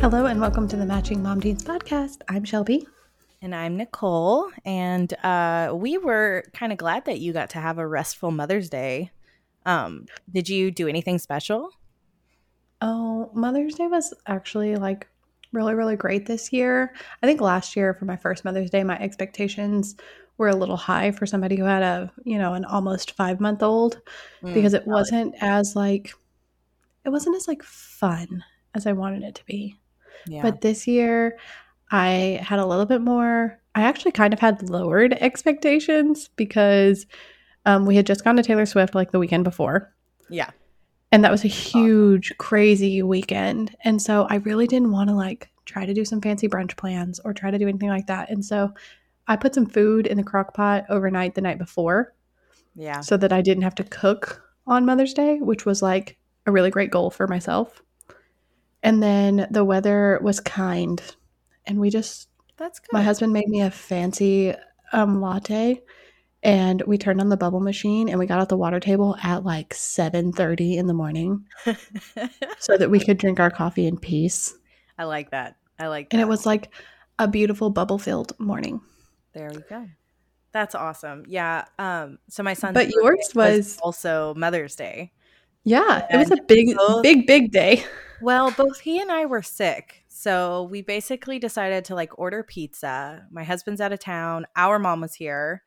Hello and welcome to the Matching Mom Genes podcast. I'm Shelby. And I'm Nicole. And uh, we were kind of glad that you got to have a restful Mother's Day. Um, did you do anything special? Oh, Mother's Day was actually like really, really great this year. I think last year for my first Mother's Day, my expectations were a little high for somebody who had a, you know, an almost five month old Mm, because it wasn't as like, it wasn't as like fun as I wanted it to be. Yeah. But this year, I had a little bit more. I actually kind of had lowered expectations because um, we had just gone to Taylor Swift like the weekend before. yeah. And that was a huge, crazy weekend. And so I really didn't want to like try to do some fancy brunch plans or try to do anything like that. And so I put some food in the crock pot overnight the night before Yeah. so that I didn't have to cook on Mother's Day, which was like a really great goal for myself. And then the weather was kind, and we just That's good. my husband made me a fancy um, latte, and we turned on the bubble machine and we got out the water table at like seven thirty in the morning so that we could drink our coffee in peace. I like that. I like that. And it was like a beautiful bubble filled morning. There we go. That's awesome. Yeah. Um, so my son, But yours was also Mother's Day. yeah, it was a big, both- big, big day. Well, both he and I were sick. So we basically decided to like order pizza. My husband's out of town. Our mom was here.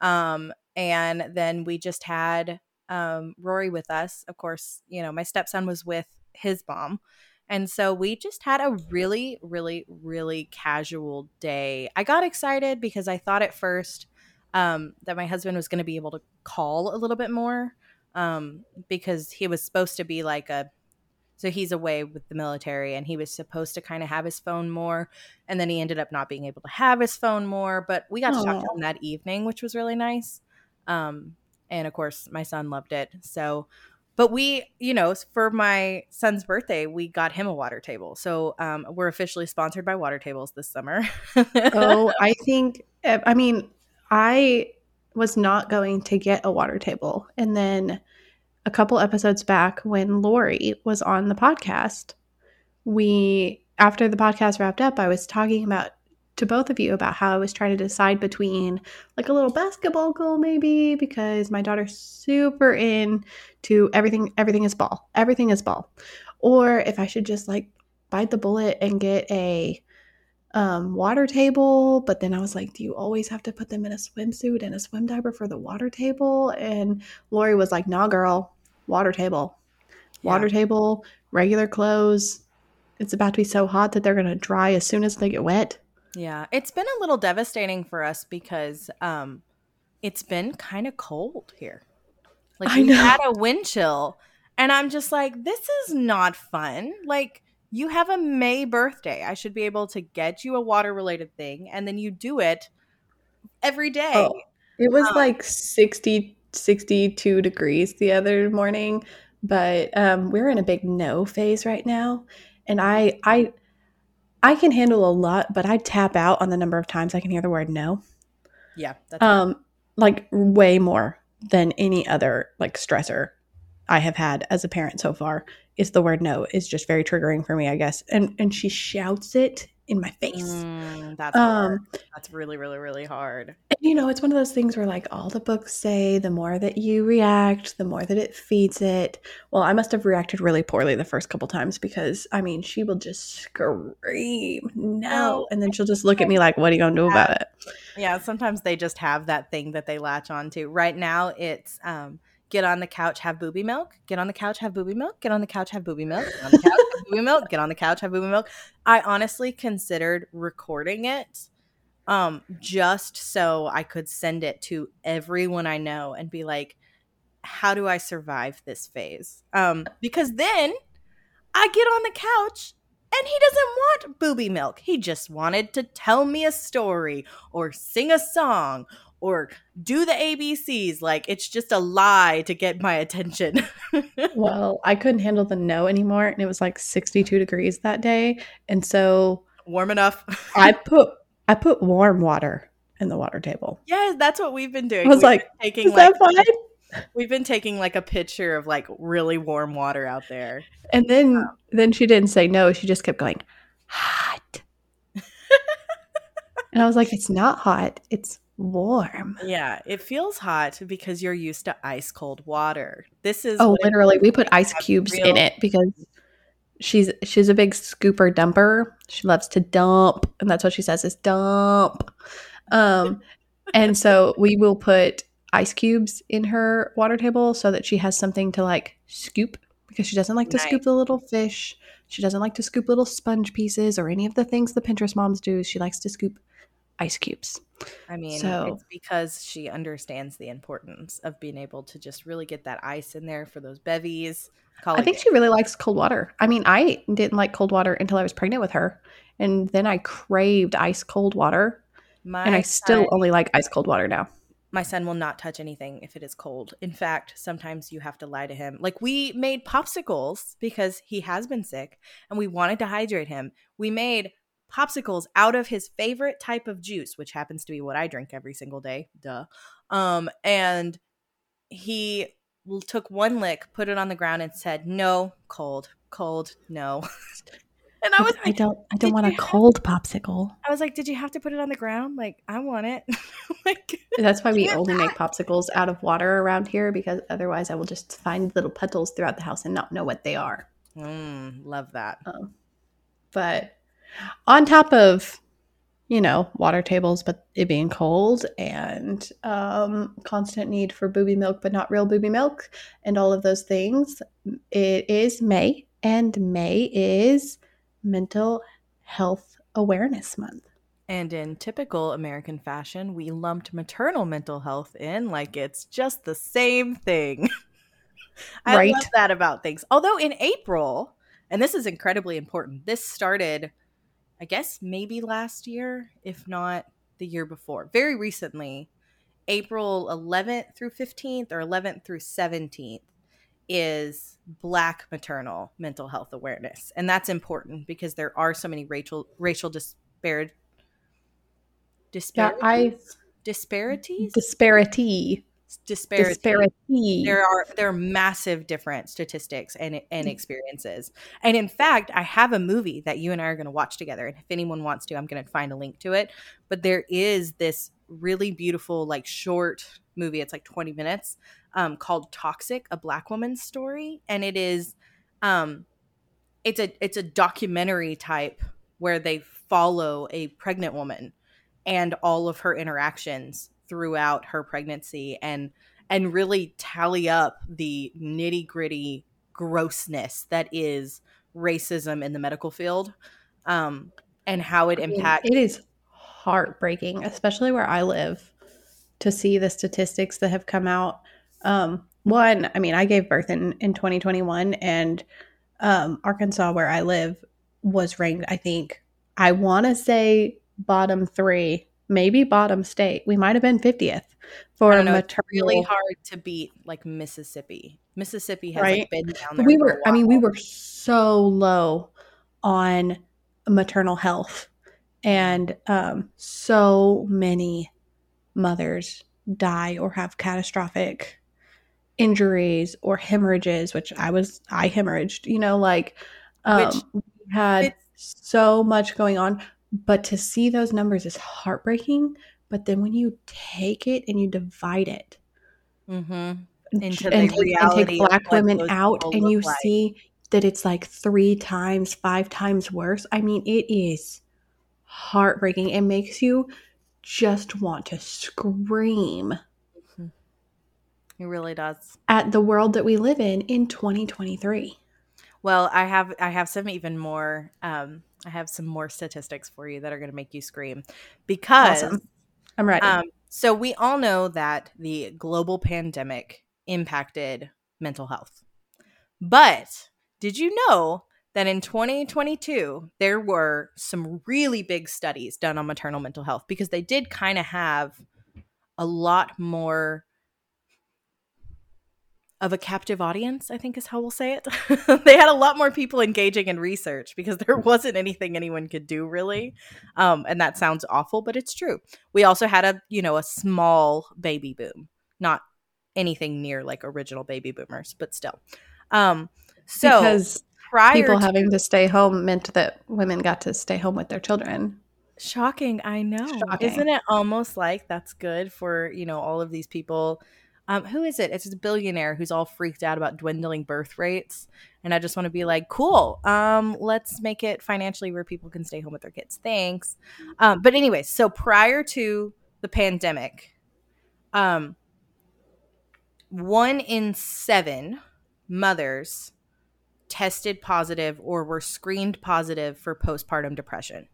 Um, and then we just had um, Rory with us. Of course, you know, my stepson was with his mom. And so we just had a really, really, really casual day. I got excited because I thought at first um, that my husband was going to be able to call a little bit more um, because he was supposed to be like a so he's away with the military and he was supposed to kind of have his phone more and then he ended up not being able to have his phone more but we got to talk to him that evening which was really nice. Um and of course my son loved it. So but we you know for my son's birthday we got him a water table. So um, we're officially sponsored by water tables this summer. Oh, I think, I mean, I was not going to get a water table. And then a couple episodes back, when Lori was on the podcast, we, after the podcast wrapped up, I was talking about to both of you about how I was trying to decide between like a little basketball goal, maybe, because my daughter's super into everything, everything is ball, everything is ball. Or if I should just like bite the bullet and get a um, water table, but then I was like, do you always have to put them in a swimsuit and a swim diaper for the water table? And Lori was like, nah, girl, water table, water table, regular clothes. It's about to be so hot that they're going to dry as soon as they get wet. Yeah, it's been a little devastating for us because um it's been kind of cold here. Like I we had a wind chill and I'm just like this is not fun. Like you have a May birthday. I should be able to get you a water related thing and then you do it every day. Oh, It was Um, like 60, 62 degrees the other morning, but um, we're in a big no phase right now. And I, I, I can handle a lot, but I tap out on the number of times I can hear the word no. Yeah, that's um like way more than any other like stressor i have had as a parent so far is the word no is just very triggering for me i guess. And and she shouts it in my face. Mm, that's um That's really really really hard. and, you know it's one of those things where like all the books say the more that you react the more that it feeds it. Well i must have reacted really poorly the first couple times because i mean she will just scream no and then she'll just look at me like what are you gonna do about it? Yeah, sometimes they just have that thing that they latch onto. Right now, it's um, get on the couch, have booby milk. Get on the couch, have booby milk. Get on the couch, have booby milk. Get on the couch, have booby milk. Get on the couch, have booby milk. I honestly considered recording it um, just so I could send it to everyone I know and be like, how do I survive this phase? Um, because then I get on the couch and he doesn't want booby milk. He just wanted to tell me a story or sing a song or do the ABCs. Like it's just a lie to get my attention. Well, I couldn't handle the no anymore, and it was like 62 degrees that day, and so Warm enough. I put I put warm water in the water table. yeah, that's what we've been doing. I was We've like, been taking Is like that fine? we've been taking like a picture of like really warm water out there. And then um, then she didn't say no. She just kept going. hot. and I was like, it's not hot, it's warm. Yeah, it feels hot because you're used to ice cold water. This is Oh, literally, we put ice cubes real- in it because she's she's a big scooper dumper. She loves to dump, and that's what she says is dump. Um, and so we will put ice cubes in her water table so that she has something to like scoop because she doesn't like to nice. scoop the little fish. She doesn't like to scoop little sponge pieces or any of the things the Pinterest moms do. She likes to scoop ice cubes. I mean, so, it's because she understands the importance of being able to just really get that ice in there for those bevies. I think she really likes cold water. I mean, I didn't like cold water until I was pregnant with her. And then I craved ice cold water. My and I still son, only like ice cold water now. My son will not touch anything if it is cold. In fact, sometimes you have to lie to him. Like we made popsicles because he has been sick and we wanted to hydrate him. We made popsicles out of his favorite type of juice, which happens to be what I drink every single day. Duh. Um, and he took one lick, put it on the ground, and said, "No, cold, cold, no." and I was, like, I don't, I don't want a cold popsicle. I was like, "Did you have to put it on the ground? Like, I want it." like, that's why we only make popsicles out of water around here because otherwise, I will just find little puddles throughout the house and not know what they are. Mm, love that. Um, but on top of you know water tables but it being cold and um, constant need for booby milk but not real booby milk and all of those things it is may and may is mental health awareness month. And in typical american fashion we lumped maternal mental health in like it's just the same thing. I right. love that about things. Although in april and this is incredibly important this started I guess maybe last year, if not the year before. Very recently, April 11th through 15th or 11th through 17th is Black maternal mental health awareness. And that's important because there are so many racial racial disparity disparities. Yeah, I disparities? Disparity disparity. disparity. There are there are massive different statistics and and experiences. And in fact, I have a movie that you and I are going to watch together. And if anyone wants to, I'm going to find a link to it. But there is this really beautiful, like short movie. It's like 20 minutes, um, called "Toxic: A Black Woman's Story," and it is, um, it's a it's a documentary type where they follow a pregnant woman and all of her interactions throughout her pregnancy and and really tally up the nitty gritty grossness that is racism in the medical field um, and how it impacts. It is heartbreaking, especially where I live, to see the statistics that have come out. Um, one, I mean, I gave birth in, in 2021, and um, Arkansas, where I live, was ranked, I think, I want to say bottom three maybe bottom state. We might have been 50th for a maternal. It's really hard to beat like Mississippi. Mississippi has right? like been down there. We were, I mean, we were so low on maternal health, and um, so many mothers die or have catastrophic injuries or hemorrhages, which I was, I hemorrhaged, you know, like, um, which we had so much going on but to see those numbers is heartbreaking. But then when you take it and you divide it mm-hmm. into and, take, and take black women out and you like. see that it's like three times, five times worse. I mean, it is heartbreaking. It makes you just want to scream. Mm-hmm. It really does. At the world that we live in in 2023. Well, I have I have some even more um I have some more statistics for you that are going to make you scream because awesome. I'm ready. Um, so we all know that the global pandemic impacted mental health. But did you know that in 2022 there were some really big studies done on maternal mental health because they did kind of have a lot more of a captive audience, I think is how we'll say it. they had a lot more people engaging in research because there wasn't anything anyone could do really. Um, and that sounds awful, but it's true. We also had a, you know, a small baby boom, not anything near like original baby boomers, but still. Um, so because prior people to- having to stay home meant that women got to stay home with their children. Shocking, I know. Shocking. Isn't it almost like that's good for, you know, all of these people? Um, who is it? It's a billionaire who's all freaked out about dwindling birth rates. And I just want to be like, cool. Um, let's make it financially where people can stay home with their kids. Thanks. Um, but anyway, so prior to the pandemic, um, one in seven mothers tested positive or were screened positive for postpartum depression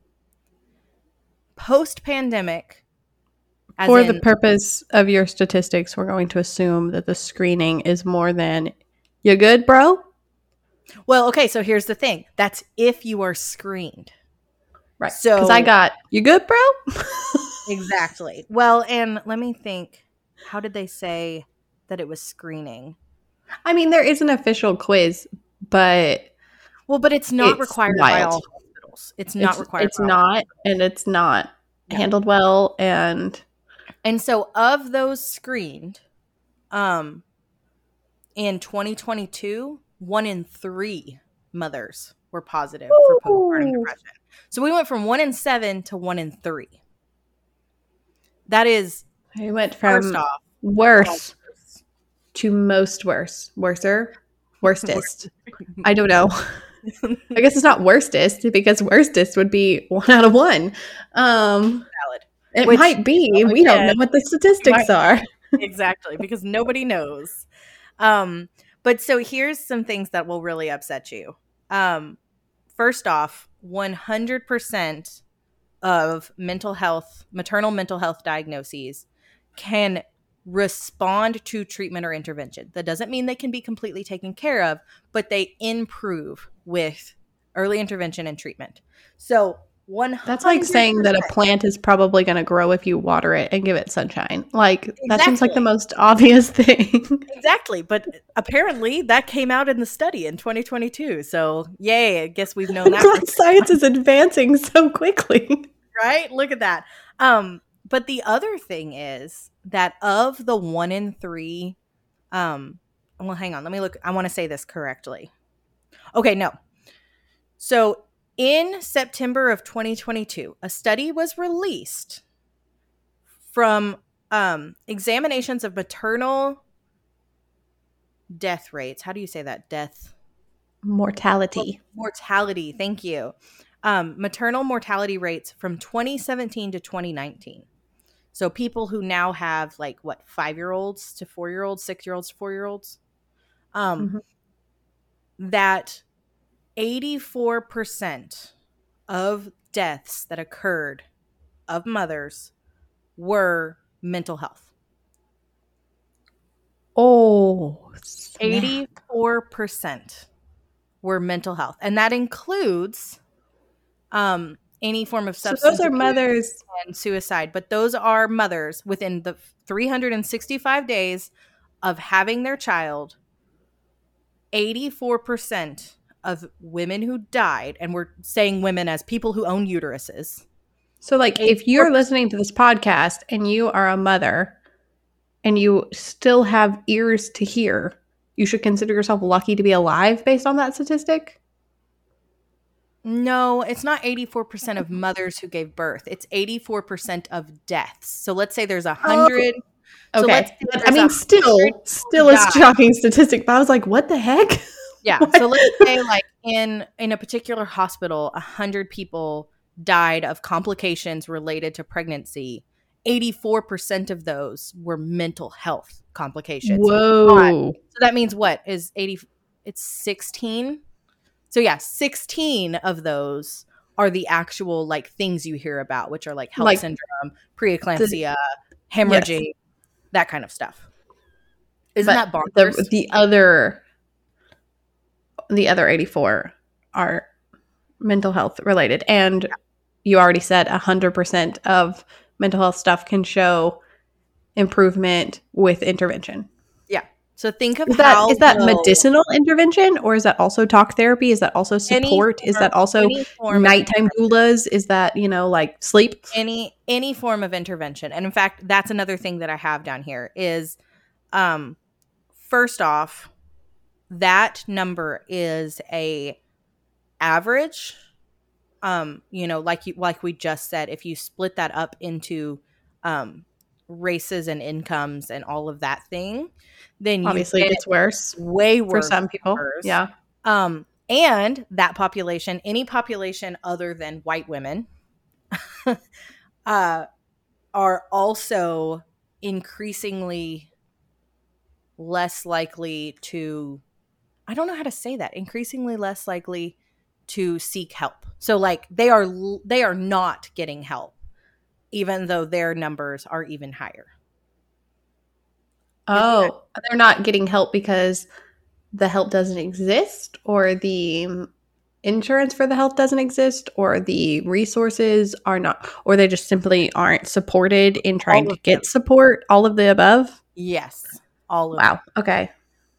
post pandemic. For the purpose of your statistics, we're going to assume that the screening is more than you good, bro? well, okay, so here's the thing. That's if you are screened. Right. So- Because I got you good, bro? Exactly. Well, and let me think. How did they say that it was screening? I mean, there is an official quiz, but Well, but it's not It's required by all hospitals. It's not it's, required. It's by all not, and it's not Yeah. handled well. And And so of those screened, um in 2022, one in 3 mothers were positive for postpartum depression. So we went from 1 in 7 to 1 in 3. That is I went from off worse to most worse, worser, worstest. I don't know. I guess it's not worstest because worstest would be one out of one. Um, valid. It Which, might be. We don't know what the statistics might- are. exactly because nobody knows. Um but so here's some things that will really upset you. Um first off 100% of mental health maternal mental health diagnoses can respond to treatment or intervention. That doesn't mean they can be completely taken care of but they improve with early intervention and treatment. So one That's like saying that a plant is probably going to grow if you water it and give it sunshine. Like that seems like the most obvious thing. Exactly, but apparently that came out in the study in 2022. So, yay, I guess we've known that, Science is advancing so quickly. right? Look at that. Um, but the other thing is that of the 1 in 3 um well, hang on, let me look I want to say this correctly. Okay, no. So, in September of 2022, a study was released from um, examinations of maternal death rates. How do you say that? Death Mortality. mortality. Thank you. Um, maternal mortality rates from 2017 to 2019. So people who now have like what five year olds to four year olds, six year olds to four year olds, um, that 84% of deaths that occurred of mothers were mental health. Oh, snap. 84% were mental health. And that includes um, any form of So substance those are mothers. and suicide. But those are mothers within the 365 days of having their child. 84% of women who died, and we're saying women as people who own uteruses. So, like, if you're listening to this podcast and you are a mother and you still have ears to hear, you should consider yourself lucky to be alive based on that statistic. No, it's not 84% of mothers who gave birth. It's 84% of deaths. So let's say there's a 100 So Okay. But, I mean, still, still a shocking statistic. But I was like, what the heck? Yeah. So let's say like in in a particular hospital, a hundred people died of complications related to pregnancy. Eighty-four percent of those were mental health complications. Whoa. So that means what is eighty? It's sixteen. So yeah, sixteen of those are the actual like things you hear about, which are like HELLP Like- syndrome, preeclampsia, hemorrhaging, that kind of stuff. Isn't But that bonkers? The, the other, the other 84 are mental health related. And you already said 100% of mental health stuff can show improvement with intervention. Yeah. So think of Is that how is that medicinal intervention or is that also talk therapy? Is that also support? is that also form nighttime doulas? Is that, you know, like sleep? any any form of intervention and in fact that's another thing that i have down here is um first off that number is a average, um, you know, like you like we just said, if you split that up into um races and incomes and all of that thing, then obviously it gets worse. Way worse for some people. Worse. Yeah. Um, and that population, any population other than white women, uh, are also increasingly less likely to I don't know how to say that. Increasingly less likely to seek help. So like they are they are not getting help even though their numbers are even higher. Oh, they're not getting help because the help doesn't exist or the insurance for the health doesn't exist or the resources are not or they just simply aren't supported in trying to get them. support all of the above yes all wow them. okay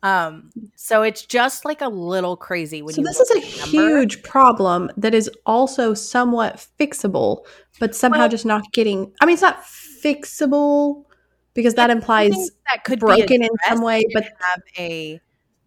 um so it's just like a little crazy when so this is a huge problem that is also somewhat fixable but somehow well, just not getting i mean it's not fixable because that implies that could be broken in some way but have a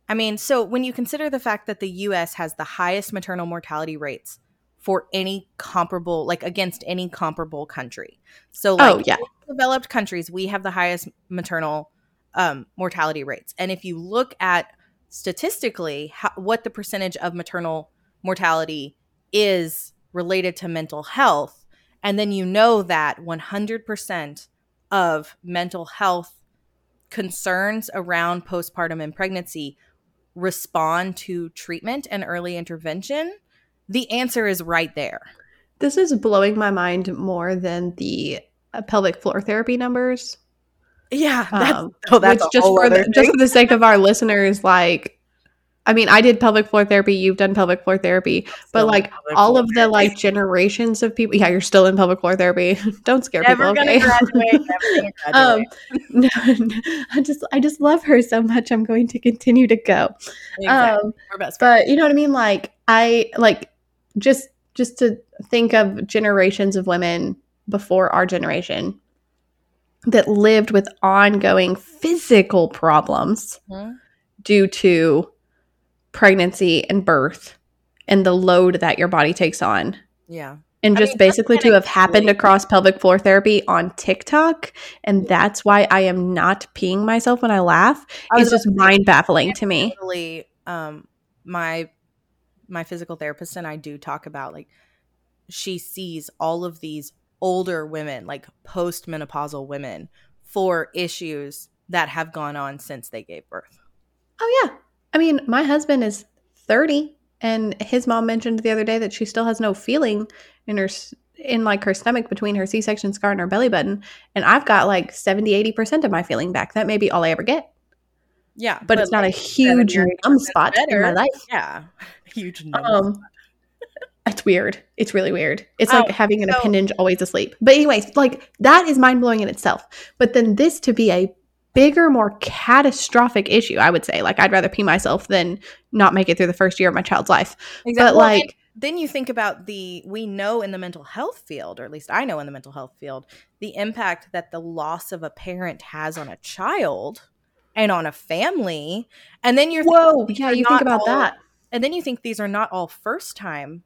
I mean, so when you consider the fact that the US has the highest maternal mortality rates for any comparable, like against any comparable country. So, like, oh, yeah. developed countries, we have the highest maternal um, mortality rates. And if you look at statistically how, what the percentage of maternal mortality is related to mental health, and then you know that 100% of mental health concerns around postpartum and pregnancy respond to treatment and early intervention, the answer is right there. This is blowing my mind more than the pelvic floor therapy numbers. Yeah, that's, um, oh, that's just for the, just for the sake of our listeners, like I mean, I did pelvic floor therapy. You've done pelvic floor therapy, but like all of the like generations of people. Yeah, you're still in pelvic floor therapy. Don't scare never people. Okay. Graduate, never um, no, no, I just, I just love her so much. I'm going to continue to go. Exactly. Um, but you know what I mean? Like I like just, just to think of generations of women before our generation that lived with ongoing physical problems mm-hmm. due to pregnancy and birth and the load that your body takes on. Yeah. And just I mean, basically to have happened across pelvic floor therapy on TikTok. And that's why I am not peeing myself when I laugh. I it's just mind baffling to me. Totally, um, my my physical therapist and I do talk about like she sees all of these older women, like postmenopausal women, for issues that have gone on since they gave birth. Oh yeah. I mean, my husband is 30 and his mom mentioned the other day that she still has no feeling in her in like her stomach between her C-section scar and her belly button and I've got like 70 80% of my feeling back. That may be all I ever get. Yeah, but, but it's not a huge numb spot better. in my life. Yeah. Huge numb um, It's weird. It's really weird. It's oh, like having an so, appendage always asleep. But anyways, like that is mind blowing in itself. But then this to be a bigger, more catastrophic issue, I would say. Like, I'd rather pee myself than not make it through the first year of my child's life. Exactly. But, well, like, then you think about the, we know in the mental health field, or at least I know in the mental health field, the impact that the loss of a parent has on a child and on a family. And then you're, whoa, yeah, you think about all, that. And then you think these are not all first time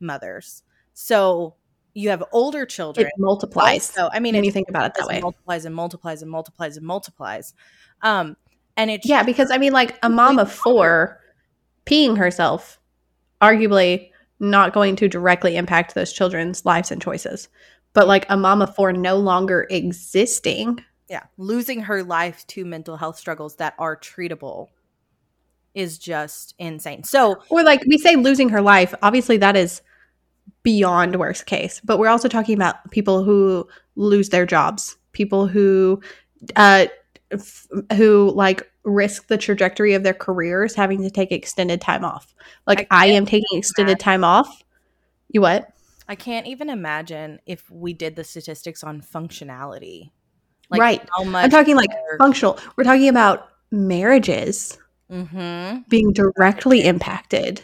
mothers. So you have older children. It multiplies. So I mean, when you think about it that way, multiplies and multiplies and multiplies and multiplies. Um, and it yeah, because I mean, like a mom of four peeing herself, arguably not going to directly impact those children's lives and choices, but like a mom of four no longer existing. Yeah, losing her life to mental health struggles that are treatable is just insane. So, or like we say, losing her life. Obviously, that is beyond worst case. But we're also talking about people who lose their jobs, people who uh f- who like risk the trajectory of their careers having to take extended time off. Like I, I am taking extended imagine. time off. You what? I can't even imagine if we did the statistics on functionality. Like right. I'm talking like functional. We're talking about marriages mm-hmm. being directly impacted.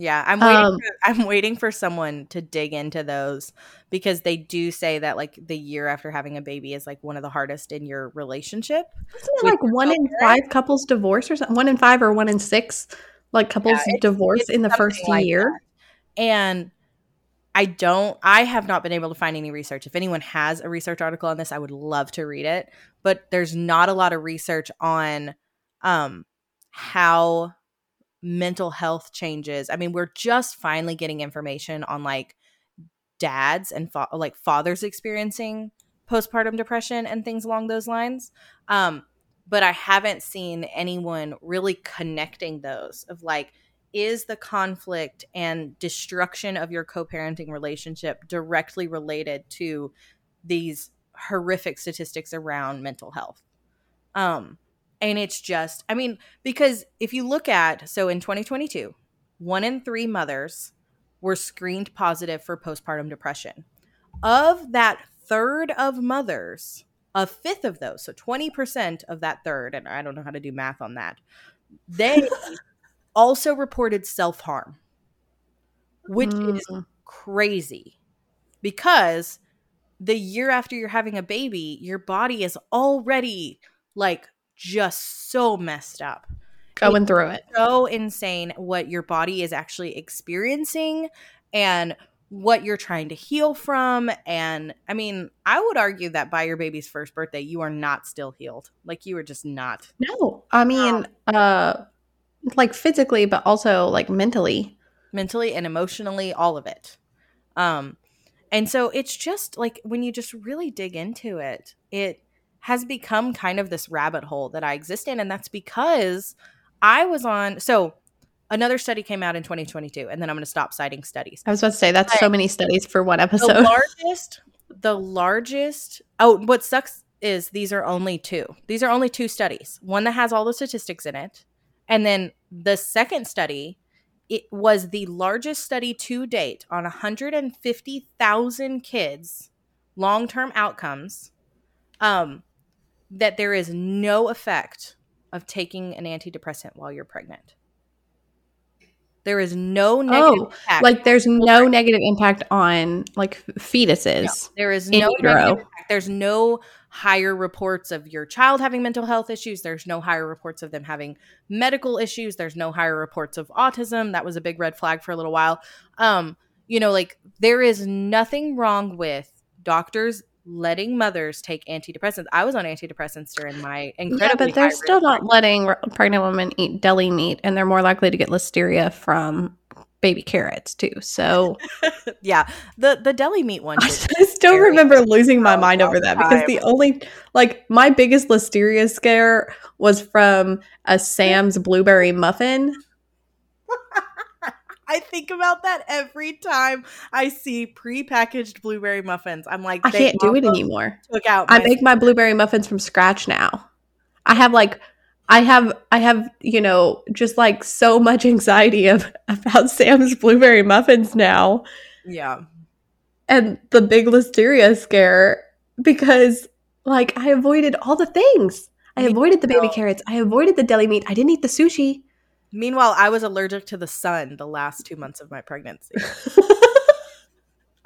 Yeah, I'm waiting. Um, for, I'm waiting for someone to dig into those because they do say that like the year after having a baby is like one of the hardest in your relationship. Isn't it like one in five couples divorce or something? One in five or one in six like couples yeah, it's, divorce it's in the first like year. And I don't, I have not been able to find any research. If anyone has a research article on this, I would love to read it. But there's not a lot of research on um, how mental health changes. I mean, we're just finally getting information on like dads and fa- like fathers experiencing postpartum depression and things along those lines. Um, but I haven't seen anyone really connecting those of like, is the conflict and destruction of your co parenting relationship directly related to these horrific statistics around mental health? Um, and it's just, I mean, because if you look at, so in 2022, one in three mothers were screened positive for postpartum depression. Of that third of mothers, a fifth of those, so 20% of that third, and I don't know how to do math on that, they also reported self harm, which mm. is crazy because the year after you're having a baby, your body is already like just so messed up. Going through it. So insane what your body is actually experiencing and what you're trying to heal from. And I mean, I would argue that by your baby's first birthday, you are not still healed. Like you are just not. No. I mean, um, uh like physically, but also like mentally. Mentally and emotionally, all of it. Um, and so it's just like when you just really dig into it, it has become kind of this rabbit hole that I exist in. And that's because I was on, so another study came out in 2022, and then I'm going to stop citing studies. I was about to say, that's but so many studies for one episode. The largest, the largest, oh, what sucks is these are only two. These are only two studies. One that has all the statistics in it. And then the second study, it was the largest study to date on 150,000 kids, long term outcomes. Um, that there is no effect of taking an antidepressant while you're pregnant. There is no negative oh, impact. Like there's no negative impact on like fetuses. No, there is no negative impact. There's no higher reports of your child having mental health issues. There's no higher reports of them having medical issues. There's no higher reports of autism. That was a big red flag for a little while. Um, you know, like there is nothing wrong with doctors letting mothers take antidepressants. I was on antidepressants during my incredible. Yeah, but they're still not letting pregnant women eat deli meat, and they're more likely to get listeria from baby carrots too. So, yeah, the the deli meat one. I still remember losing my oh, mind over that because the only like my biggest listeria scare was from a mm. Sam's blueberry muffin I think about that every time I see prepackaged blueberry muffins. I'm like, I can't do it anymore. Took out. I make my blueberry muffins from scratch now. I have like, I have, I have, you know, just like so much anxiety of about Sam's blueberry muffins now. Yeah. And the big listeria scare because like I avoided all the things. I avoided the baby carrots. I avoided the deli meat. I didn't eat the sushi. Meanwhile, I was allergic to the sun the last two months of my pregnancy.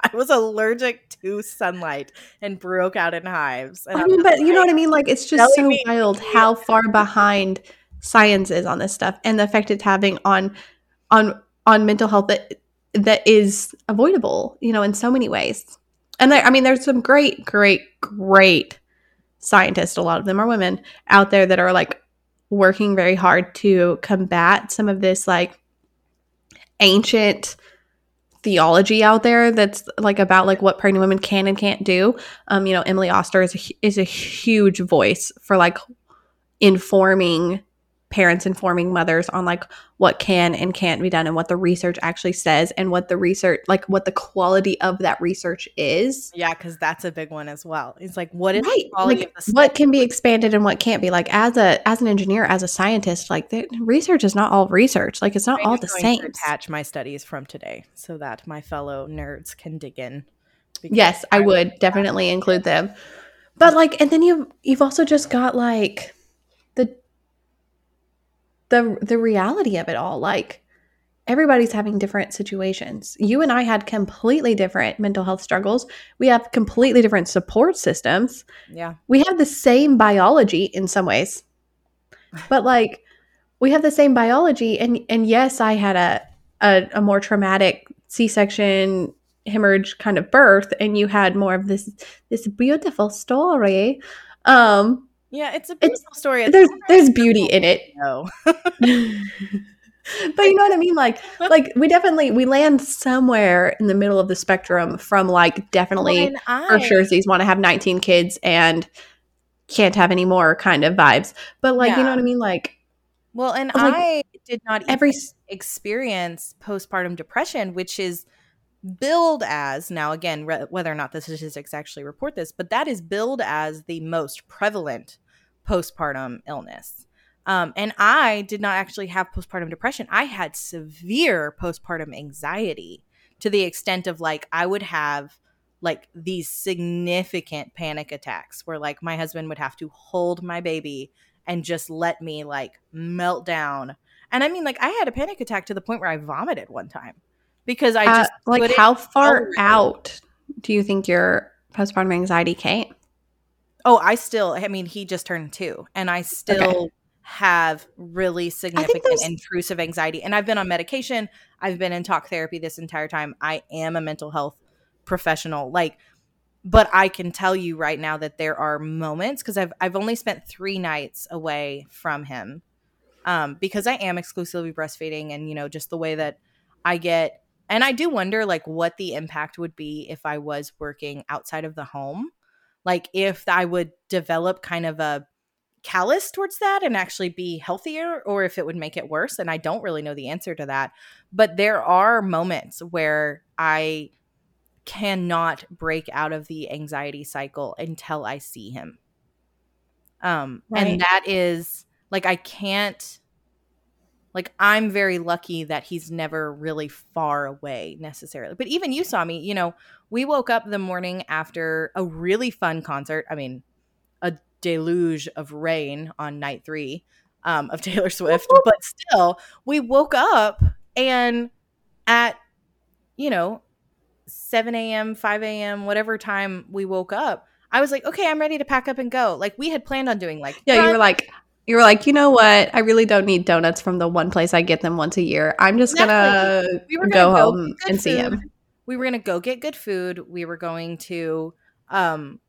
I was allergic to sunlight and broke out in hives. I mean, but you know what I mean? Like, it's just so wild how far behind science is on this stuff and the effect it's having on on on mental health that that is avoidable, you know, in so many ways. And there, I mean, there's some great, great, great scientists. A lot of them are women out there that are like working very hard to combat some of this like ancient theology out there that's like about like what pregnant women can and can't do. Um, you know, Emily Oster is a, is a huge voice for like informing parents informing mothers on like what can and can't be done and what the research actually says and what the research like what the quality of that research is. Yeah because that's a big one as well. It's like what is right. like what can be expanded and what can't be? Like as a as an engineer as a scientist like the research is not all research. Like it's not all the same. attach my studies from today so that my fellow nerds can dig in yes i, I would definitely include them. But like and then you you've also just got like the the reality of it all like everybody's having different situations. You and i had completely different mental health struggles. We have completely different support systems. Yeah. We have the same biology in some ways. But like we have the same biology and and yes i had a a, a more traumatic C-section hemorrhage kind of birth and you had more of this this beautiful story. Um Yeah, it's a beautiful story. It's there's there's beauty in it no. but you know what I mean? Like, like we definitely we land somewhere in the middle of the spectrum from like definitely I, for sure these want to have 19 kids and can't have any more kind of vibes. But like, you know what I mean? Like Well, and Like, I did not every experience postpartum depression, which is billed as now again re- whether or not the statistics actually report this, but that is billed as the most prevalent postpartum illness. Um, and I did not actually have postpartum depression. I had severe postpartum anxiety to the extent of like I would have like these significant panic attacks where like my husband would have to hold my baby and just let me like melt down. And I mean, like, I had a panic attack to the point where I vomited one time because I uh, just like how far out do you think your postpartum anxiety came? Oh, I still. I mean, he just turned two, and I still have really significant intrusive anxiety. And I've been on medication. I've been in talk therapy this entire time. I am a mental health professional. Like, but I can tell you right now that there are moments because I've I've only spent three nights away from him, um, because I am exclusively breastfeeding, and you know, just the way that I get. And I do wonder, like, what the impact would be if I was working outside of the home. Like, if I would develop kind of a callous towards that and actually be healthier, or if it would make it worse. And I don't really know the answer to that. But there are moments where I cannot break out of the anxiety cycle until I see him. Um, Right. and that is like, I can't like I'm very lucky that he's never really far away necessarily. But even you saw me, you know, we woke up the morning after a really fun concert. I mean, a deluge of rain on night 3 um, of Taylor Swift, but still, we woke up and at you know 7 a.m 5 a.m whatever time we woke up i was like okay i'm ready to pack up and go like we had planned on doing like Yeah, you were like you were like, you know what? I really don't need donuts from the one place I get them once a year. I'm just gonna we were go gonna home and see food. him. We were gonna go get good food. We were going to, um,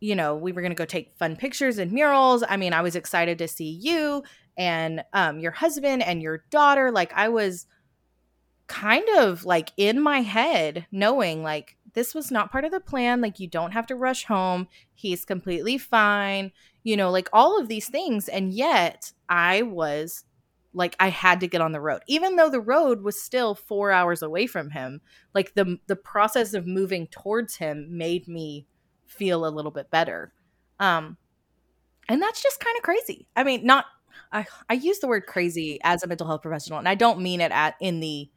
you know, we were gonna go take fun pictures and murals. I mean, I was excited to see you and um your husband and your daughter. Like, I was kind of like in my head, knowing like this was not part of the plan. Like, you don't have to rush home. He's completely fine. You know, like all of these things, and yet I was like I had to get on the road, even though the road was still four hours away from him. Like the the process of moving towards him made me feel a little bit better, um, and that's just kind of crazy. I mean, not I I use the word crazy as a mental health professional, and I don't mean it at in the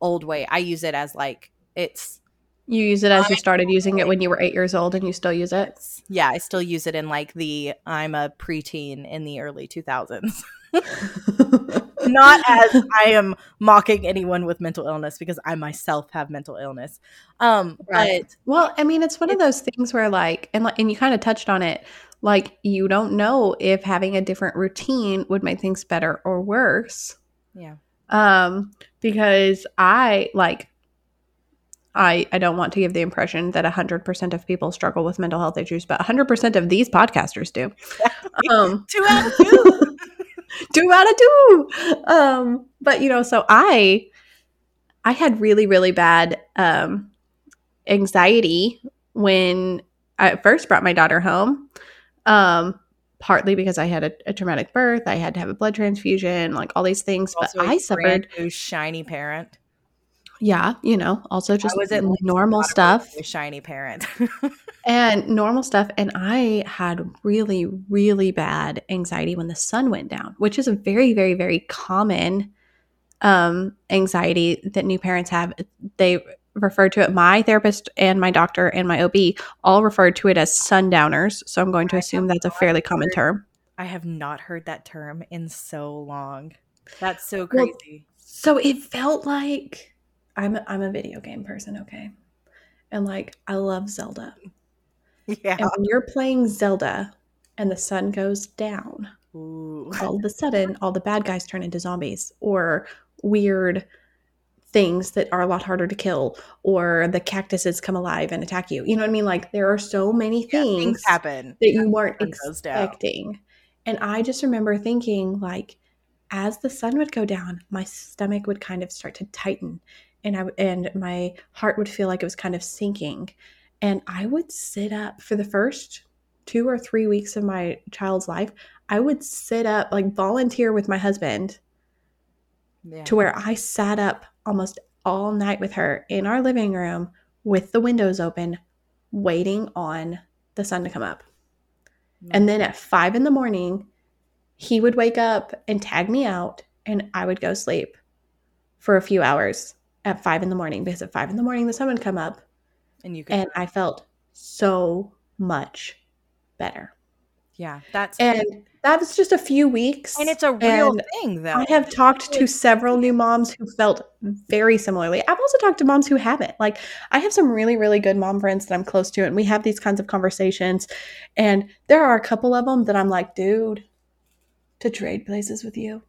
old way. I use it as like it's You use it as you started using it when you were eight years old, and you still use it. yeah. I still use it in like the I'm a preteen in the early two thousands. not as I am mocking anyone with mental illness because I myself have mental illness. Um, Right. but Well, I mean, it's one of those things where, like, and like, and you kind of touched on it. Like, you don't know if having a different routine would make things better or worse. yeah, Um, because I like, I I don't want to give the impression that hundred percent of people struggle with mental health issues, but hundred percent of these podcasters do. Um, two out of two. two out of two. Um, but you know, so I I had really, really bad um anxiety when I first brought my daughter home. Um, partly because I had a, a traumatic birth, I had to have a blood transfusion, like all these things. Also but I suffered new shiny parent. Yeah, you know, also just was least normal stuff shiny parent. and normal stuff. And I had really, really bad anxiety when the sun went down, which is a very, very, very common um, anxiety that new parents have. They referred to it, my therapist and my doctor and my OB all referred to it as sundowners. So I'm going to assume that's a fairly common term. I have not heard that term in so long. That's so Well, crazy. So it felt like I'm a, I'm a video game person, okay? And like I love Zelda. yeah. And when you're playing Zelda and the sun goes down, Ooh. all of a sudden all the bad guys turn into zombies or weird things that are a lot harder to kill or the cactuses come alive and attack you. You know what I mean? Like there are so many things, Yeah, things happen. that you weren't expecting. And I just remember thinking, like, as the sun would go down, my stomach would kind of start to tighten, and I and my heart would feel like it was kind of sinking, and I would sit up for the first two or three weeks of my child's life. I would sit up, like volunteer with my husband Yeah. to where I sat up almost all night with her in our living room with the windows open, waiting on the sun to come up. Mm. And then at five in the morning, he would wake up and tag me out, and I would go sleep for a few hours at five in the morning because at five in the morning, the sun would come up, and you could and I felt so much better. yeah, that's And that was just a few weeks. and it's a real and thing though. I have talked to several new moms who felt very similarly. I've also talked to moms who haven't. Like, I have some really, really good mom friends that I'm close to, and we have these kinds of conversations. And there are a couple of them that I'm like, dude, to trade places with you,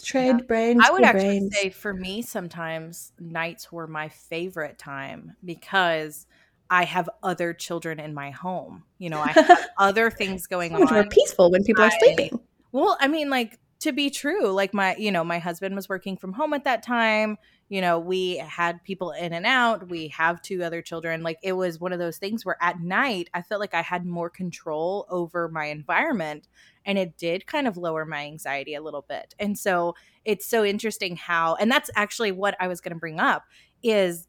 trade brains. I would actually brains. say for me, sometimes nights were my favorite time because I have other children in my home. You know, I have other things going much more peaceful when people are sleeping. Well, I mean, like to be true, like my, you know, my husband was working from home at that time. You know, we had people in and out. We have two other children. Like it was one of those things where at night I felt like I had more control over my environment and it did kind of lower my anxiety a little bit. And so it's so interesting how and that's actually what I was going to bring up is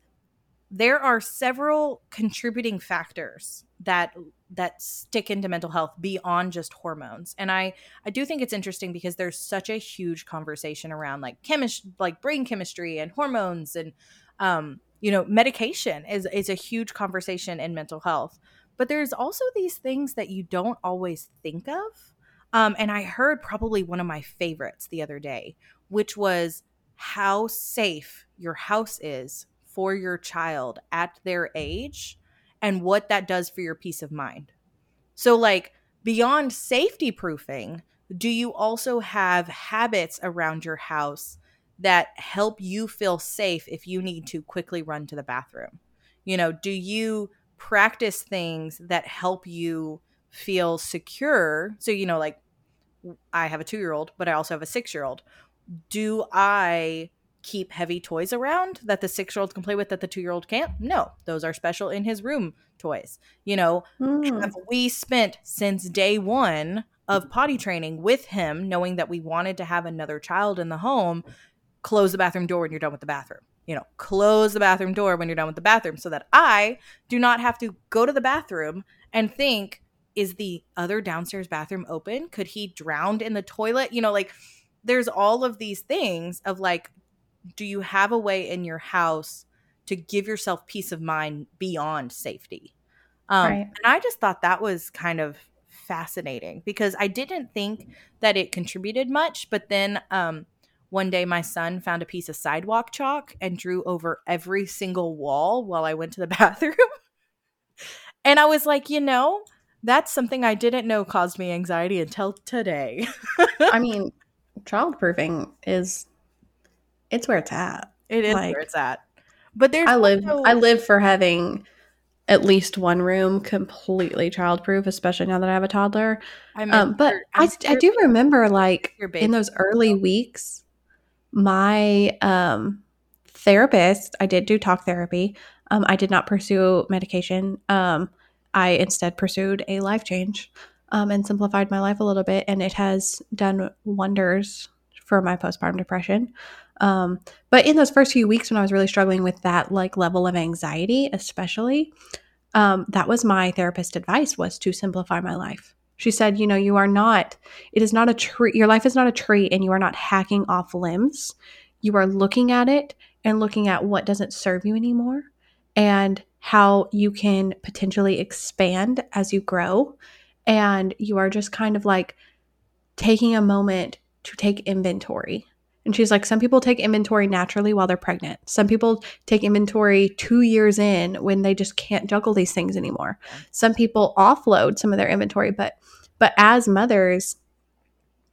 there are several contributing factors that that stick into mental health beyond just hormones. And I I do think it's interesting because there's such a huge conversation around like chemistry, like brain chemistry and hormones and um you know medication is is a huge conversation in mental health. But there's also these things that you don't always think of. Um, and I heard probably one of my favorites the other day, which was how safe your house is for your child at their age and what that does for your peace of mind. So, like, beyond safety proofing, do you also have habits around your house that help you feel safe if you need to quickly run to the bathroom? You know, do you practice things that help you feel secure? So, you know, like, I have a two year old, but I also have a six year old. Do I keep heavy toys around that the six year old can play with that the two year old can't? No, those are special in his room toys. You know, Mm. have we spent since day one of potty training with him, knowing that we wanted to have another child in the home, close the bathroom door when you're done with the bathroom. You know, close the bathroom door when you're done with the bathroom so that I do not have to go to the bathroom and think, is the other downstairs bathroom open? Could he drown in the toilet? You know, like there's all of these things of like, do you have a way in your house to give yourself peace of mind beyond safety? Um, Right. And I just thought that was kind of fascinating because I didn't think that it contributed much. But then um, one day my son found a piece of sidewalk chalk and drew over every single wall while I went to the bathroom. and I was like, you know, that's something I didn't know caused me anxiety until today. I mean, childproofing is it's where it's at. It is Like, where it's at. But there's I live also- I live for having at least one room completely childproof, especially now that I have a toddler. I miss Um, but I, I do remember like in those early weeks, my um, therapist, I did do talk therapy. Um, I did not pursue medication. Um, I instead pursued a life change um, and simplified my life a little bit, and it has done wonders for my postpartum depression. Um, but in those first few weeks when I was really struggling with that like level of anxiety, especially, um, that was my therapist advice was to simplify my life. She said, you know, you are not, it is not a tree, your life is not a tree and you are not hacking off limbs. You are looking at it and looking at what doesn't serve you anymore and how you can potentially expand as you grow. And you are just kind of like taking a moment to take inventory. And she's like, some people take inventory naturally while they're pregnant. Some people take inventory two years in when they just can't juggle these things anymore. Some people offload some of their inventory, but but as mothers,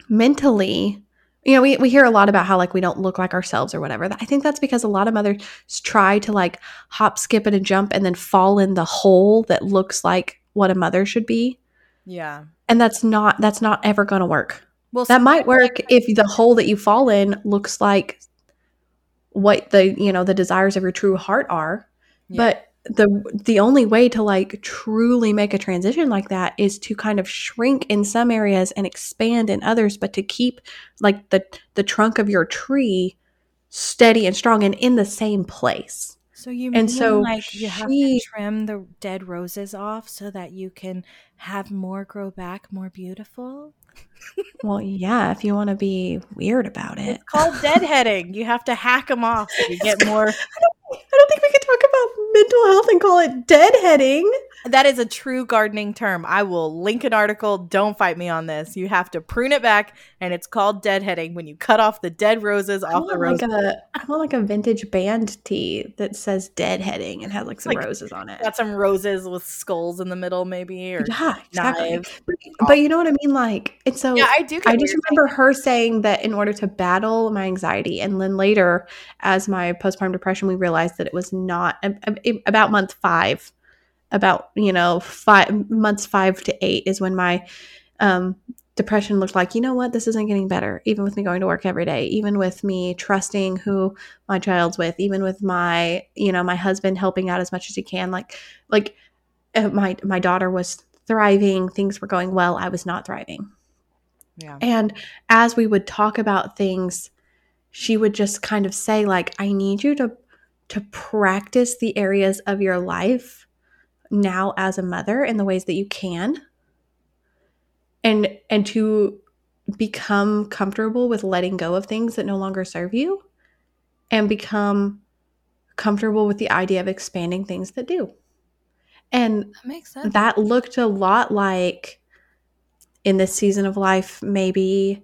mentally, you know, we, we hear a lot about how like we don't look like ourselves or whatever. I think that's because a lot of mothers try to like hop, skip, and a jump and then fall in the hole that looks like what a mother should be. Yeah. And that's not that's not ever gonna work. Well, That might work if the hole that you fall in looks like what the you know the desires of your true heart are. Yeah. But the the only way to like truly make a transition like that is to kind of shrink in some areas and expand in others, but to keep like the the trunk of your tree steady and strong and in the same place. So you And mean so like you have to trim the dead roses off so that you can have more grow back more beautiful? Well, yeah, if you want to be weird about it. It's called deadheading. You have to hack them off so you get more. I don't think we could talk about mental health and call it deadheading. That is a true gardening term. I will link an article. Don't fight me on this. You have to prune it back, and it's called deadheading when you cut off the dead roses off the roses. like a I want like a vintage band tee that says deadheading and has like some Like, roses on it. Got some roses with skulls in the middle, maybe, or Yeah, exactly. knives. But, you know what I mean? Like, and so yeah, I do. I just remember her saying that in order to battle my anxiety, and then later, as my postpartum depression, we realized that it was not about month five, about you know five months five to eight is when my um, depression looked like you know what this isn't getting better, even with me going to work every day, even with me trusting who my child's with, even with my you know my husband helping out as much as he can, like like uh, my my daughter was thriving, things were going well, I was not thriving. Yeah. And as we would talk about things, she would just kind of say like I need you to to practice the areas of your life now as a mother in the ways that you can and and to become comfortable with letting go of things that no longer serve you and become comfortable with the idea of expanding things that do. And That makes sense. that looked a lot like in this season of life maybe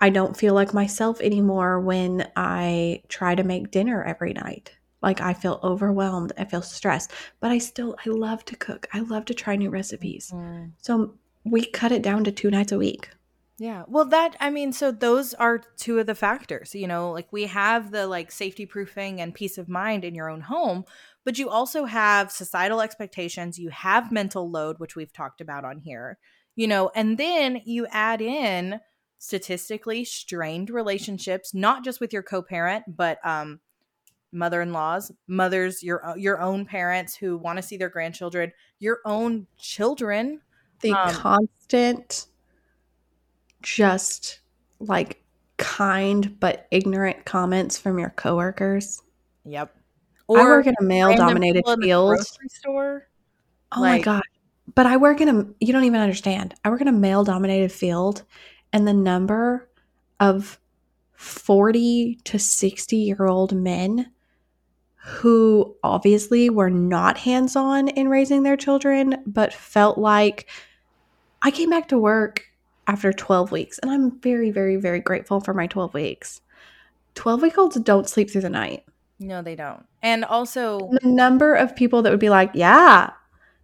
i don't feel like myself anymore when i try to make dinner every night like i feel overwhelmed i feel stressed but i still i love to cook i love to try new recipes Mm. so we cut it down to two nights a week Yeah. Well, that, I mean, so those are two of the factors. You know, like we have the like safety proofing and peace of mind in your own home, but you also have societal expectations. You have mental load, which we've talked about on here, you know, and then you add in statistically strained relationships, not just with your co parent, but, um, mother-in-laws mothers your your own parents who want to see their grandchildren your own children the Um, constant just like kind but ignorant comments from your coworkers yep i work in a male random dominated people in the field store Oh my god. But I work in a you don't even understand. I work in a male dominated field and the number of 40 to 60 year old men who obviously were not hands-on in raising their children but felt like I came back to work after 12 weeks and I'm very very very grateful for my 12 weeks. 12 week olds don't sleep through the night. No, they don't. And also, the number of people that would be like, "Yeah,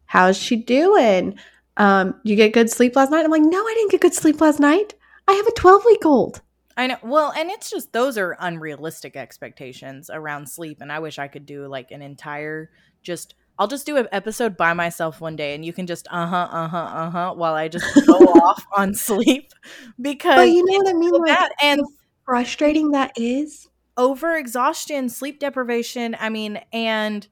how's she doing? Um, you get good sleep last night?" I'm like, "No, I didn't get good sleep last night. I have a 12 week old." I know. Well, and it's just those are unrealistic expectations around sleep. And I wish I could do like an entire just. I'll just do an episode by myself one day, and you can just uh huh, uh huh, uh huh, while I just go off on sleep because But you know what I mean? Like, bad. and frustrating that is. overexhaustion, sleep deprivation, I mean, and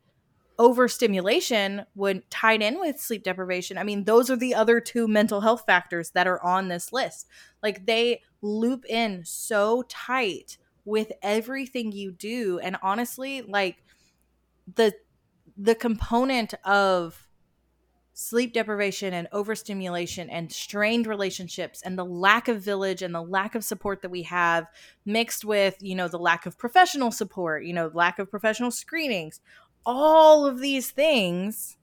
overstimulation would tied in with sleep deprivation. I mean, those are the other two mental health factors that are on this list. Like they loop in so tight with everything you do and honestly, like the the component of sleep deprivation and overstimulation and strained relationships and the lack of village and the lack of support that we have mixed with you know the lack of professional support you know lack of professional screenings all of these things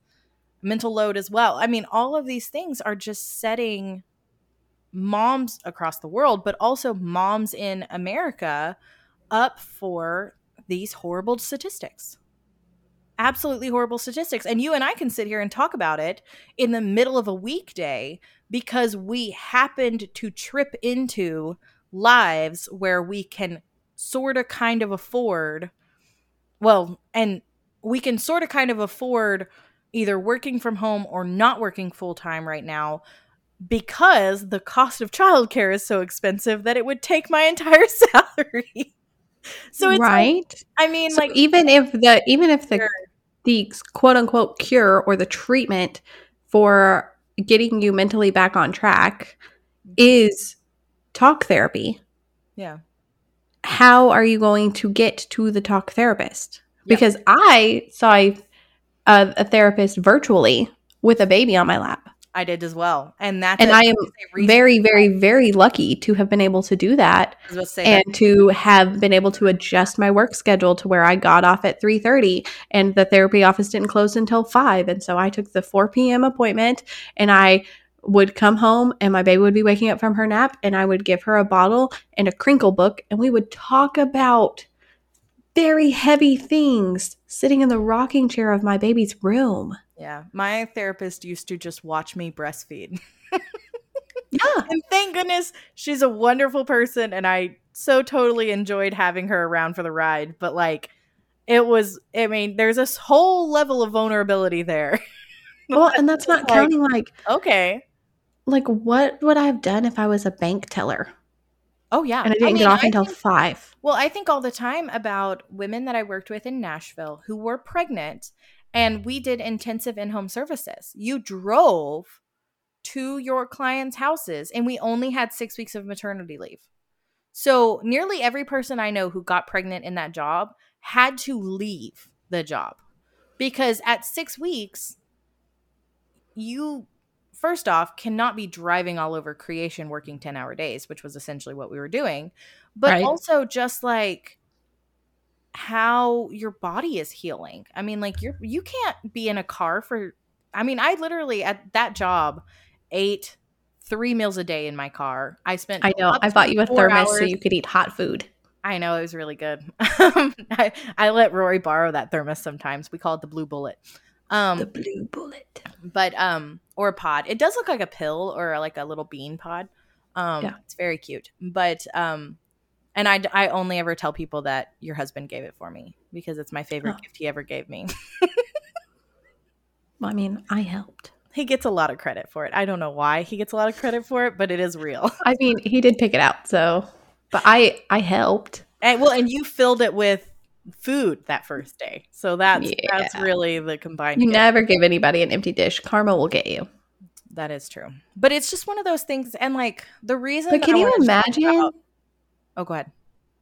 mental load as well. I mean all of these things are just setting moms across the world but also moms in america up for these horrible statistics. Absolutely horrible statistics. And you and i can sit here and talk about it in the middle of a weekday because we happened to trip into lives where we can sort of kind of afford well and we can sort of kind of afford either working from home or not working full time right now because the cost of childcare is so expensive that it would take my entire salary. so it's right. Like, I mean, So like even if the even if the the quote unquote cure or the treatment for getting you mentally back on track mm-hmm. is talk therapy, yeah, how are you going to get to the talk therapist? Because I saw a, a, therapist virtually with a baby on my lap. I did as well, and that's And I am very, very, very lucky to have been able to do that I was about to say and that- to have been able to adjust my work schedule to where I got off at 3:30 and the therapy office didn't close until 5 and so I took the 4 p.m. appointment and I would come home and my baby would be waking up from her nap and I would give her a bottle and a crinkle book and we would talk about very heavy things sitting in the rocking chair of my baby's room. yeah, my therapist used to just watch me breastfeed. Yeah. And thank goodness she's a wonderful person and I so totally enjoyed having her around for the ride. But like it was I mean, there's this whole level of vulnerability there. Well, and that's not Like- counting like okay. like what would I have done if I was a bank teller Oh yeah. and I didn't mean, get off I until think- 5? well, I think all the time about women that I worked with in Nashville who were pregnant and we did intensive in-home services. You drove to your clients' houses and we only had 6 weeks of maternity leave. So, nearly every person I know who got pregnant in that job had to leave the job because at 6 weeks you first off cannot be driving all over creation working 10 hour days which was essentially what we were doing but Right. also just like how your body is healing i mean like you're you can't be in a car for i mean i literally at that job ate three meals a day in my car i spent I know. I bought you a thermos so you could eat hot food. I know it was really good. I, I let Rory borrow that thermos sometimes. We call it the blue bullet. Um, the blue bullet. but um, or a pod. It does look like a pill or like a little bean pod. Um, Yeah. it's very cute. But um, and I I only ever tell people that your husband gave it for me because it's my favorite Oh. gift he ever gave me. Well, I mean, I helped. he gets a lot of credit for it. I don't know why he gets a lot of credit for it, but it is real. I mean, he did pick it out, so but I I helped. And well, and you filled it with food that first day, so that's that's really the combined. You gift. never give anybody an empty dish. Karma will get you. That is true. But it's just one of those things. And like the reason. But can you wanted to talk imagine? about- oh, go ahead.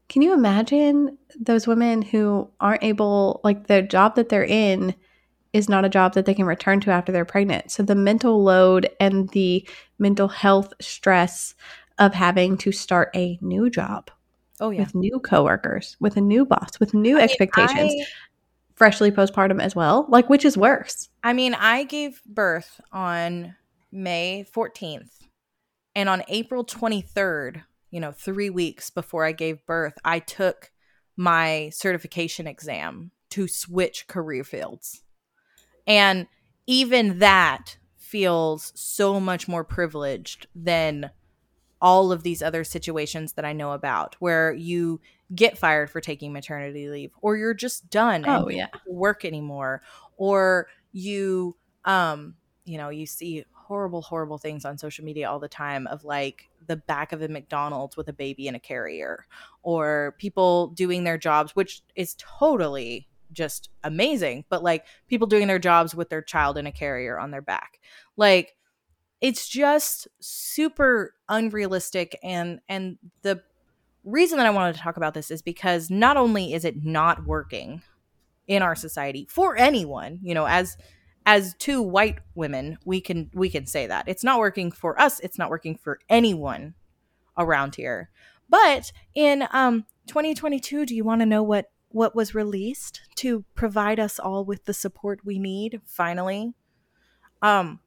Can you imagine those women who aren't able, like the job that they're in is not a job that they can return to after they're pregnant. So the mental load and the mental health stress of having to start a new job Oh, yeah. with new coworkers, with a new boss, with new expectations, I, freshly postpartum as well. Like, which is worse? I mean, I gave birth on May 14th. And on April 23rd, you know, three weeks before I gave birth, I took my certification exam to switch career fields. And even that feels so much more privileged than all of these other situations that I know about where you get fired for taking maternity leave or you're just done and Oh, yeah. work anymore or you um you know you see horrible horrible things on social media all the time of like the back of a McDonald's with a baby in a carrier or people doing their jobs which is totally just amazing but like people doing their jobs with their child in a carrier on their back like it's just super unrealistic and and the reason that I wanted to talk about this is because not only is it not working in our society for anyone, you know, as as two white women, we can we can say that. It's not working for us, it's not working for anyone around here. But in um 2022, do you want to know what what was released to provide us all with the support we need finally? Um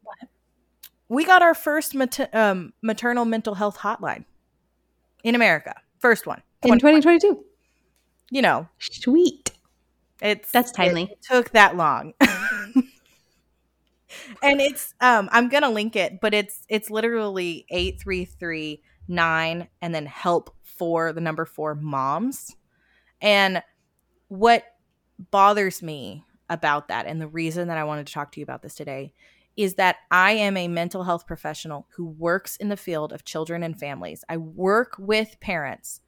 we got our first mater- um, maternal mental health hotline in America. First one. In 2022. You know, Sweet. it's That's timely. It took that long. and it's um I'm going to link it, but it's it's literally 8339 and then help for the number four moms. And what bothers me about that, and the reason that I wanted to talk to you about this today, is that I am a mental health professional who works in the field of children and families. I work with parents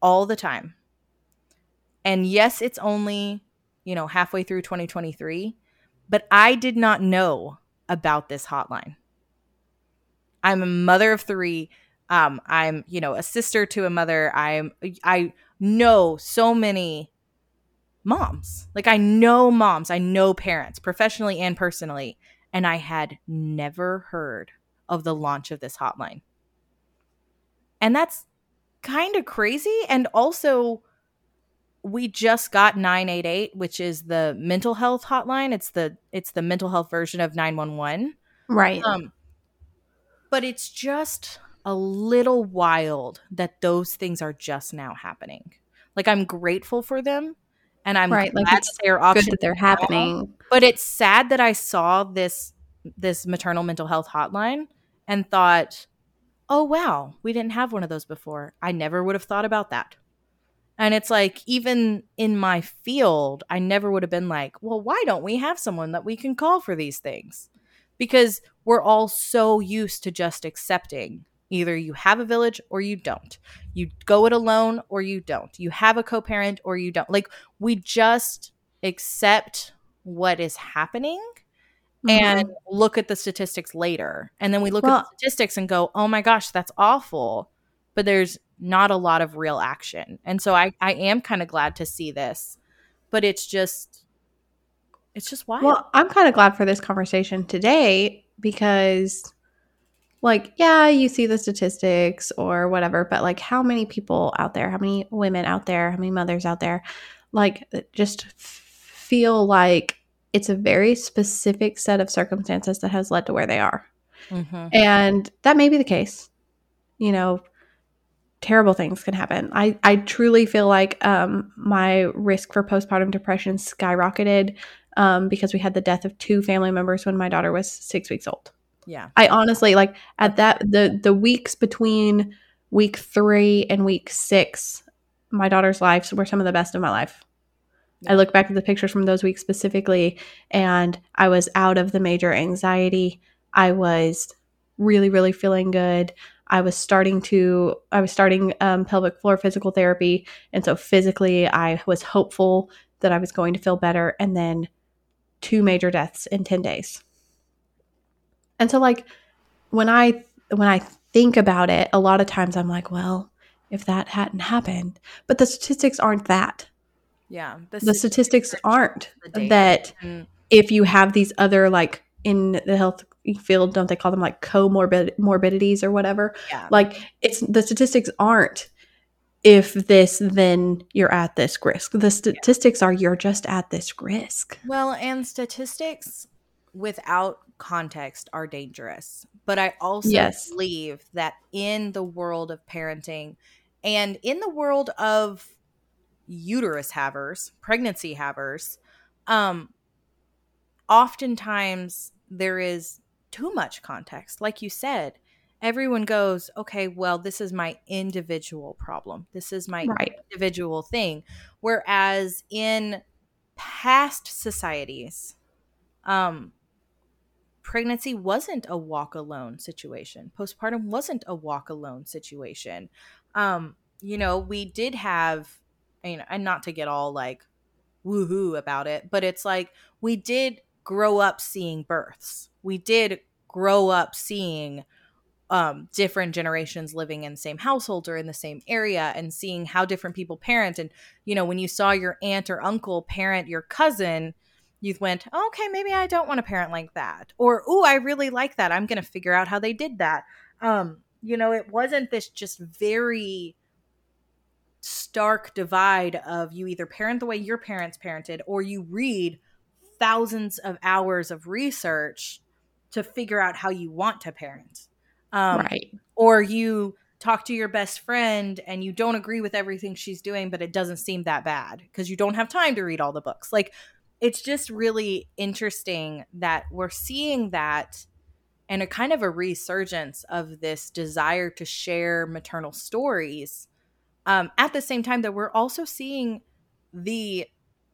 all the time. And yes, it's only, you know, halfway through 2023, but I did not know about this hotline. I'm a mother of 3. Um I'm, you know, a sister to a mother. I'm I know so many moms. Like I know moms, I know parents, professionally and personally, and I had never heard of the launch of this hotline. And that's kind of crazy and also we just got 988 which is the mental health hotline. It's the it's the mental health version of 911 right. Um but it's just a little wild that those things are just now happening. Like i'm grateful for them and i'm Right, like, glad it's that they're good options that they're now, happening. But it's sad that i saw this this maternal mental health hotline and thought oh wow we didn't have one of those before. I never would have thought about that. And it's like even in my field i never would have been like well why don't we have someone that we can call for these things? Because we're all so used to just accepting either you have a village or you don't you go it alone or you don't you have a co-parent or you don't like we just accept what is happening mm-hmm. and look at the statistics later. And then we look at the statistics and go, oh my gosh, that's awful. But there's not a lot of real action. And so I, I am kind of glad to see this. But it's just it's just wild. Well, I'm kind of glad for this conversation today because, like, yeah, you see the statistics or whatever, but like, how many people out there, how many women out there, how many mothers out there, like, just feel like it's a very specific set of circumstances that has led to where they are. Mhm. And that may be the case. You know, terrible things can happen. I, I truly feel like um, my risk for postpartum depression skyrocketed um, because we had the death of two family members when my daughter was six weeks old. Yeah. I honestly like at that the the weeks between week three and week six, my daughter's lives were some of the best of my life. I look back at the pictures from those weeks specifically, and I was out of the major anxiety. I was really, really feeling good. I was starting to, I was starting um, pelvic floor physical therapy. And so physically, I was hopeful that I was going to feel better. And then two major deaths in 10 days. And so, like, when I, when I think about it, a lot of times I'm like, well, if that hadn't happened, but the statistics aren't that. Yeah. the statistics aren't the that Mm, if you have these other like in the health field don't they call them like comorbid morbidities or whatever? Yeah. like it's the statistics aren't if this then you're at this risk. The statistics are you're just at this risk. Well, and statistics without context are dangerous. But I also Yes. believe that in the world of parenting and in the world of uterus havers, pregnancy havers, um, oftentimes there is too much context. Like you said, everyone goes, okay, well, this is my individual problem. This is my right individual thing. Whereas in past societies, um, pregnancy wasn't a walk alone situation. Postpartum wasn't a walk alone situation. Um, you know, we did have, you know, and not to get all like woohoo about it, but it's like we did grow up seeing births. We did grow up seeing um, different generations living in the same household or in the same area and seeing how different people parent. And, you know, when you saw your aunt or uncle parent your cousin, you went, okay, maybe I don't want to parent like that. Or, oh, I really like that. I'm going to figure out how they did that. Um, you know, it wasn't this just very stark divide of you either parent the way your parents parented or you read thousands of hours of research to figure out how you want to parent. Um, right or you talk to your best friend and you don't agree with everything she's doing, but it doesn't seem that bad because you don't have time to read all the books. Like, it's just really interesting that we're seeing that and a kind of a resurgence of this desire to share maternal stories um, at the same time that we're also seeing the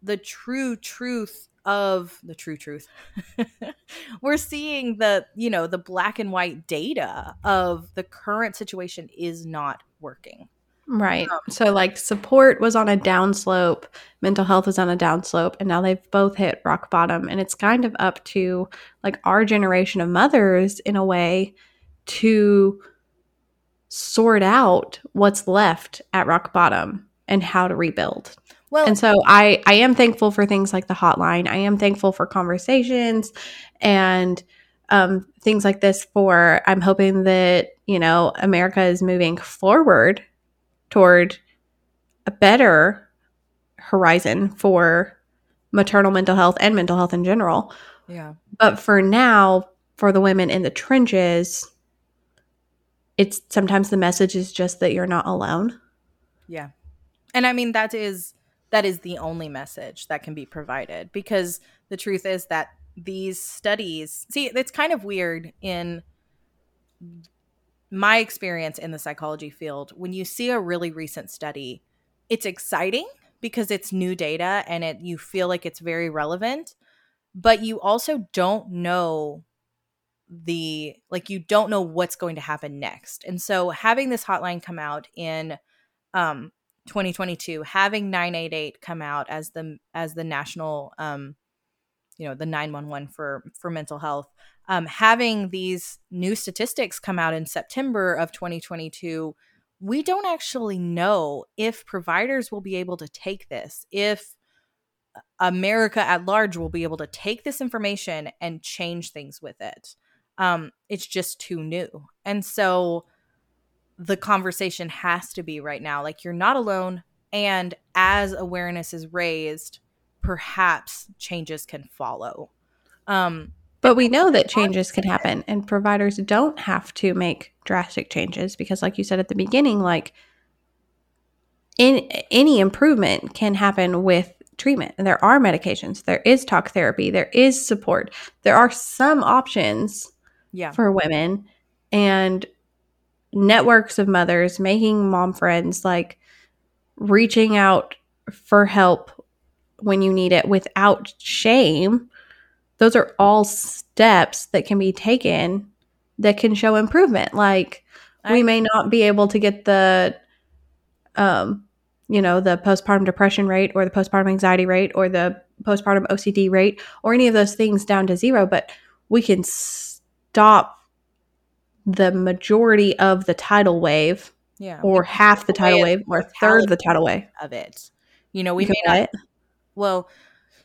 the true truth of the true truth. We're seeing the you know the black and white data of the current situation is not working Right. Um, so, like, support was on a downslope, mental health was on a downslope, and now they've both hit rock bottom. And it's kind of up to like our generation of mothers in a way to sort out what's left at rock bottom and how to rebuild. Well, and so I I am thankful for things like the hotline. I am thankful for conversations and um, things like this. For I'm hoping that you know America is moving forward toward a better horizon for maternal mental health and mental health in general. Yeah. But for now, for the women in the trenches, it's sometimes the message is just that you're not alone. Yeah. And I mean that is that is the only message that can be provided because the truth is that these studies see it's kind of weird in my experience in the psychology field, when you see a really recent study, it's exciting because it's new data and it you feel like it's very relevant, but you also don't know the like you don't know what's going to happen next. And so having this hotline come out in um 2022, having 988 come out as the as the national um you know the 911 for for mental health um, having these new statistics come out in September of 2022, we don't actually know if providers will be able to take this, if America at large will be able to take this information and change things with it. Um, it's just too new. And so the conversation has to be right now like, you're not alone. And as awareness is raised, perhaps changes can follow. Um, but we know that changes can happen and providers don't have to make drastic changes because like you said at the beginning like in any improvement can happen with treatment. And there are medications, there is talk therapy, there is support. There are some options yeah. for women and networks of mothers making mom friends like reaching out for help when you need it without shame those are all steps that can be taken that can show improvement. Like we may not be able to get the um you know the postpartum depression rate or the postpartum anxiety rate or the postpartum OCD rate or any of those things down to zero, but we can stop the majority of the tidal wave. Yeah. Or half the tidal wave or a third of the tidal wave of it. You know, we may not well,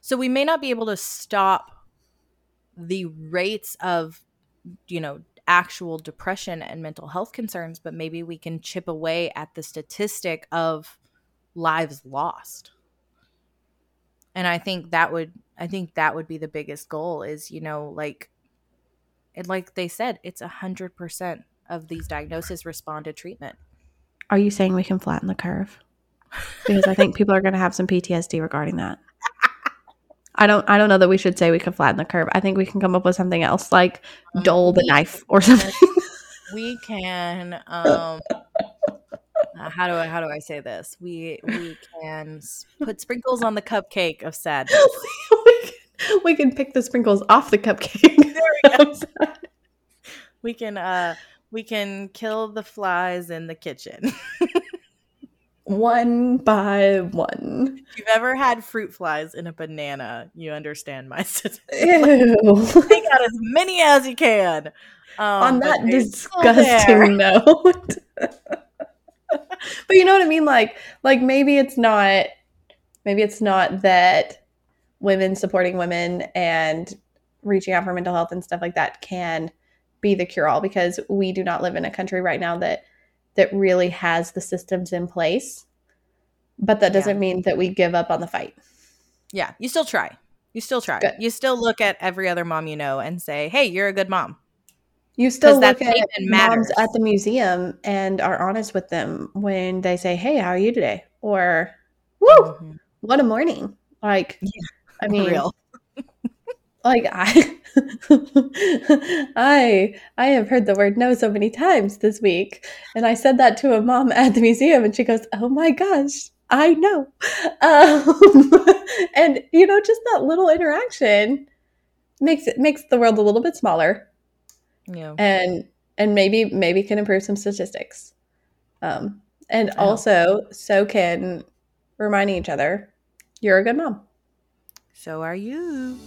so we may not be able to stop the rates of you know actual depression and mental health concerns but maybe we can chip away at the statistic of lives lost. And i think that would i think that would be the biggest goal is you know like it like they said it's a hundred percent of these diagnoses respond to treatment. Are you saying we can flatten the curve? Because i think people are going to have some ptsd regarding that I don't I don't know that we should say we can flatten the curve. I think we can come up with something else like um, dull the knife or something. we can um uh, how do I how do I say this? We we can put sprinkles on the cupcake of sadness. we, can, we can pick the sprinkles off the cupcake. We, we can uh we can kill the flies in the kitchen one by one. If you've ever had fruit flies in a banana, you understand my. Ew. Take out as many as you can. Um, On that disgusting note. but you know what I mean? Like, like maybe it's not, maybe it's not that women supporting women and reaching out for mental health and stuff like that can be the cure all because we do not live in a country right now that that really has the systems in place. But that doesn't yeah. mean that we give up on the fight. Yeah, you still try. You still try. Good. You still look at every other mom you know and say, "Hey, you're a good mom." You still look at moms at the museum and are honest with them when they say, "Hey, how are you today?" Or, "Woo, mm-hmm. what a morning!" Like, yeah. I mean, Real. Like I I I have heard the word no so many times this week. And I said that to a mom at the museum and she goes, "Oh my gosh, I know." Um, and you know, just that little interaction makes it makes the world a little bit smaller. Yeah. And and maybe maybe can improve some statistics. Um and also so can reminding each other you're a good mom. So are you.